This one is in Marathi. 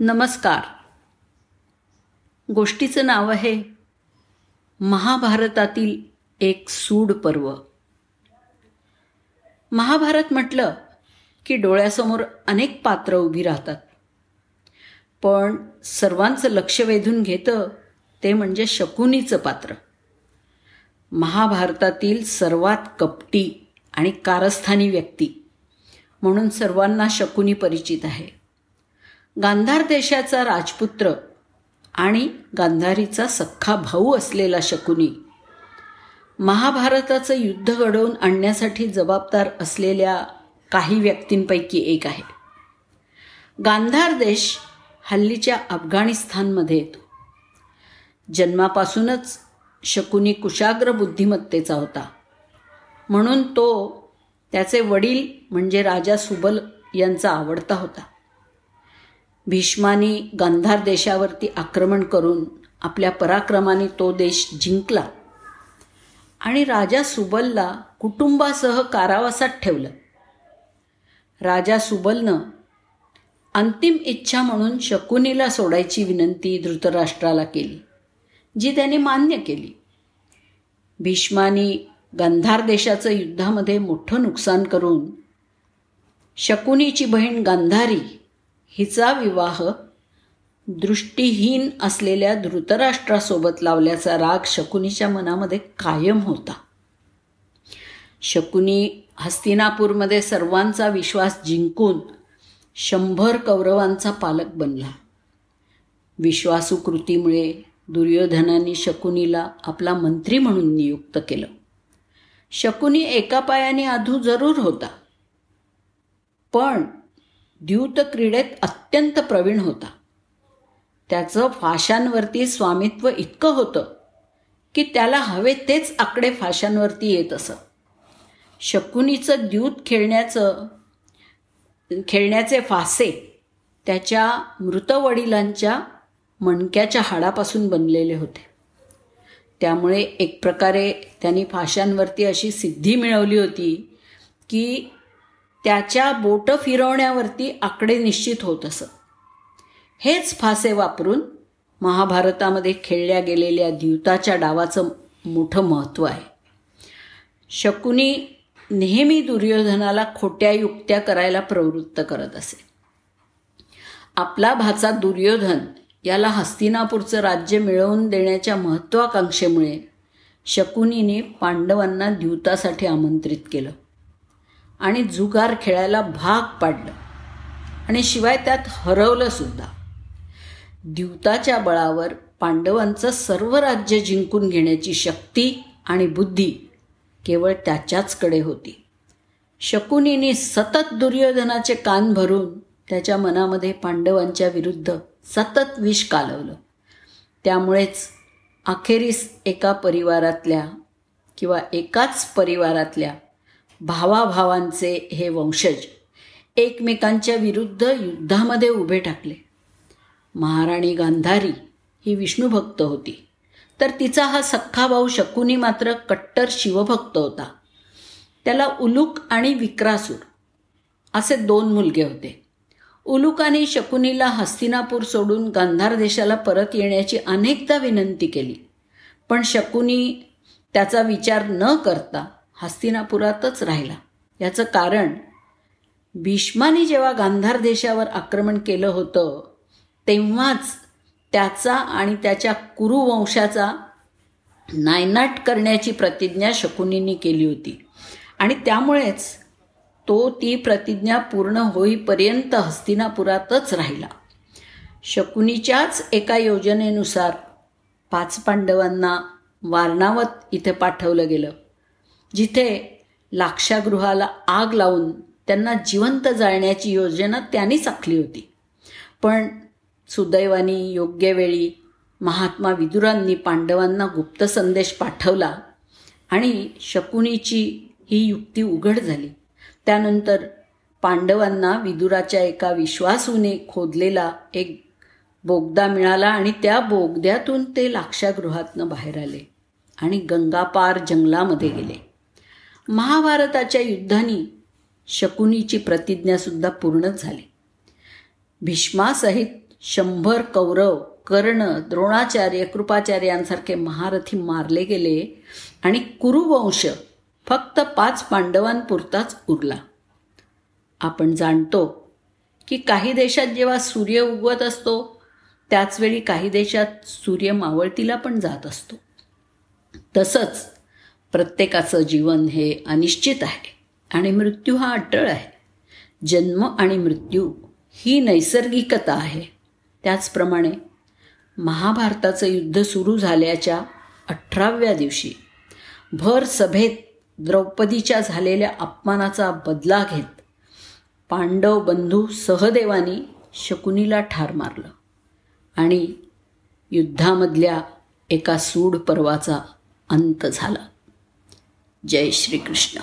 नमस्कार. गोष्टीचं नाव आहे महाभारतातील एक सूड पर्व. महाभारत म्हटलं की डोळ्यासमोर अनेक पात्र उभी राहतात. पण सर्वांचं लक्ष वेधून घेतं ते म्हणजे शकुनीचं पात्र. महाभारतातील सर्वात कपटी आणि कारस्थानी व्यक्ती म्हणून सर्वांना शकुनी परिचित आहे. गांधार देशाचा राजपुत्र आणि गांधारीचा सख्खा भाऊ असलेला शकुनी. महाभारताचं युद्ध घडवून आणण्यासाठी जबाबदार असलेल्या काही व्यक्तींपैकी एक आहे. गांधार देश हल्लीच्या अफगाणिस्तानमध्ये येतो. जन्मापासूनच शकुनी कुशाग्र बुद्धिमत्तेचा होता. म्हणून तो त्याचे वडील म्हणजे राजा सुबल यांचा आवडता होता. भीष्मानी गांधार देशावरती आक्रमण करून आपल्या पराक्रमाने तो देश जिंकला आणि राजा सुबलला कुटुंबासह कारावासात ठेवलं. राजा सुबलनं अंतिम इच्छा म्हणून शकुनीला सोडायची विनंती धृतराष्ट्राला केली जी त्याने मान्य केली. भीष्मानी गांधार देशाचं युद्धामध्ये मोठं नुकसान करून शकुनीची बहीण गांधारी हिचा विवाह दृष्टीहीन असलेल्या धृतराष्ट्रासोबत लावल्याचा राग शकुनीच्या मनामध्ये कायम होता. शकुनी हस्तिनापूरमध्ये सर्वांचा विश्वास जिंकून शंभर कौरवांचा पालक बनला. विश्वासू कृतीमुळे दुर्योधनाने शकुनीला आपला मंत्री म्हणून नियुक्त केलं. शकुनी एका पायाने आधू जरूर होता. पण द्यूत क्रीडेत अत्यंत प्रवीण होता. त्याचं फाशांवरती स्वामित्व इतकं होतं की त्याला हवे तेच आकडे फाशांवरती येत असत शकुनीचं द्यूत खेळण्याचं खेळण्याचे फासे त्याच्या मृत वडिलांच्या मणक्याच्या हाडापासून बनलेले होते. त्यामुळे एक प्रकारे त्यांनी फाशांवरती अशी सिद्धी मिळवली होती की त्याच्या बोट फिरवण्यावरती आकडे निश्चित होत असत. हेच फासे वापरून महाभारतामध्ये खेळल्या गेलेल्या द्यूताच्या डावाचं मोठं महत्त्व आहे. शकुनी नेहमी दुर्योधनाला खोट्या युक्त्या करायला प्रवृत्त करत असे. आपला भाचा दुर्योधन याला हस्तिनापूरचं राज्य मिळवून देण्याच्या महत्त्वाकांक्षेमुळे शकुनीने पांडवांना द्यूतासाठी आमंत्रित केलं. आणि जुगार खेळायला भाग पाडलं. आणि शिवाय त्यात हरवलं सुद्धा. द्यूताच्या बळावर पांडवांचं सर्व राज्य जिंकून घेण्याची शक्ती आणि बुद्धी केवळ त्याच्याचकडे होती. शकुनीने सतत दुर्योधनाचे कान भरून त्याच्या मनामध्ये पांडवांच्या विरुद्ध सतत विष कालवलं. त्यामुळेच अखेरीस एका परिवारातल्या किंवा एकाच परिवारातल्या भावाभावांचे हे वंशज एकमेकांच्या विरुद्ध युद्धामध्ये उभे टाकले. महाराणी गांधारी ही विष्णूभक्त होती. तर तिचा हा सख्खा भाऊ शकुनी मात्र कट्टर शिवभक्त होता. त्याला उलूक आणि विक्रासूर असे दोन मुलगे होते. उलुकाने शकुनीला हस्तिनापूर सोडून गांधार देशाला परत येण्याची अनेकदा विनंती केली. पण शकुनी त्याचा विचार न करता हस्तिनापुरातच राहिला. याचं कारण भीष्माने जेव्हा गांधार देशावर आक्रमण केलं होतं तेव्हाच त्याचा आणि त्याच्या कुरुवंशाचा नायनाट करण्याची प्रतिज्ञा शकुनींनी केली होती. आणि त्यामुळेच तो ती प्रतिज्ञा पूर्ण होईपर्यंत हस्तिनापुरातच राहिला. शकुनीच्याच एका योजनेनुसार पाच पांडवांना वारणावत इथे पाठवलं गेलं. जिथे लाक्षागृहाला आग लावून त्यांना जिवंत जाळण्याची योजना त्यांनीच आखली होती. पण सुदैवानी योग्य वेळी महात्मा विदुरांनी पांडवांना गुप्त संदेश पाठवला आणि शकुनीची ही युक्ती उघड झाली. त्यानंतर पांडवांना विदुराच्या एका विश्वासूने खोदलेला एक बोगदा मिळाला आणि त्या बोगद्यातून ते लाक्षागृहातनं बाहेर आले आणि गंगापार जंगलामध्ये गेले. महाभारताच्या युद्धानी शकुनीची प्रतिज्ञासुद्धा पूर्णच झाली. भीष्मासहित शंभर कौरव कर्ण द्रोणाचार्य कृपाचार्य यांसारखे महारथी मारले गेले आणि कुरुवंश फक्त पाच पांडवांपुरताच उरला. आपण जाणतो की काही देशात जेव्हा सूर्य उगवत असतो त्याचवेळी काही देशात सूर्य मावळतीला पण जात असतो. तसंच प्रत्येकाचं जीवन हे अनिश्चित आहे आणि मृत्यू हा अटळ आहे. जन्म आणि मृत्यू ही नैसर्गिकता आहे. त्याचप्रमाणे महाभारताचं युद्ध सुरू झाल्याच्या अठराव्या दिवशी भर सभेत द्रौपदीच्या झालेल्या अपमानाचा बदला घेत पांडव बंधू सहदेवानी शकुनीला ठार मारलं आणि युद्धामधल्या एका सूड पर्वाचा अंत झाला. जय श्रीकृष्ण.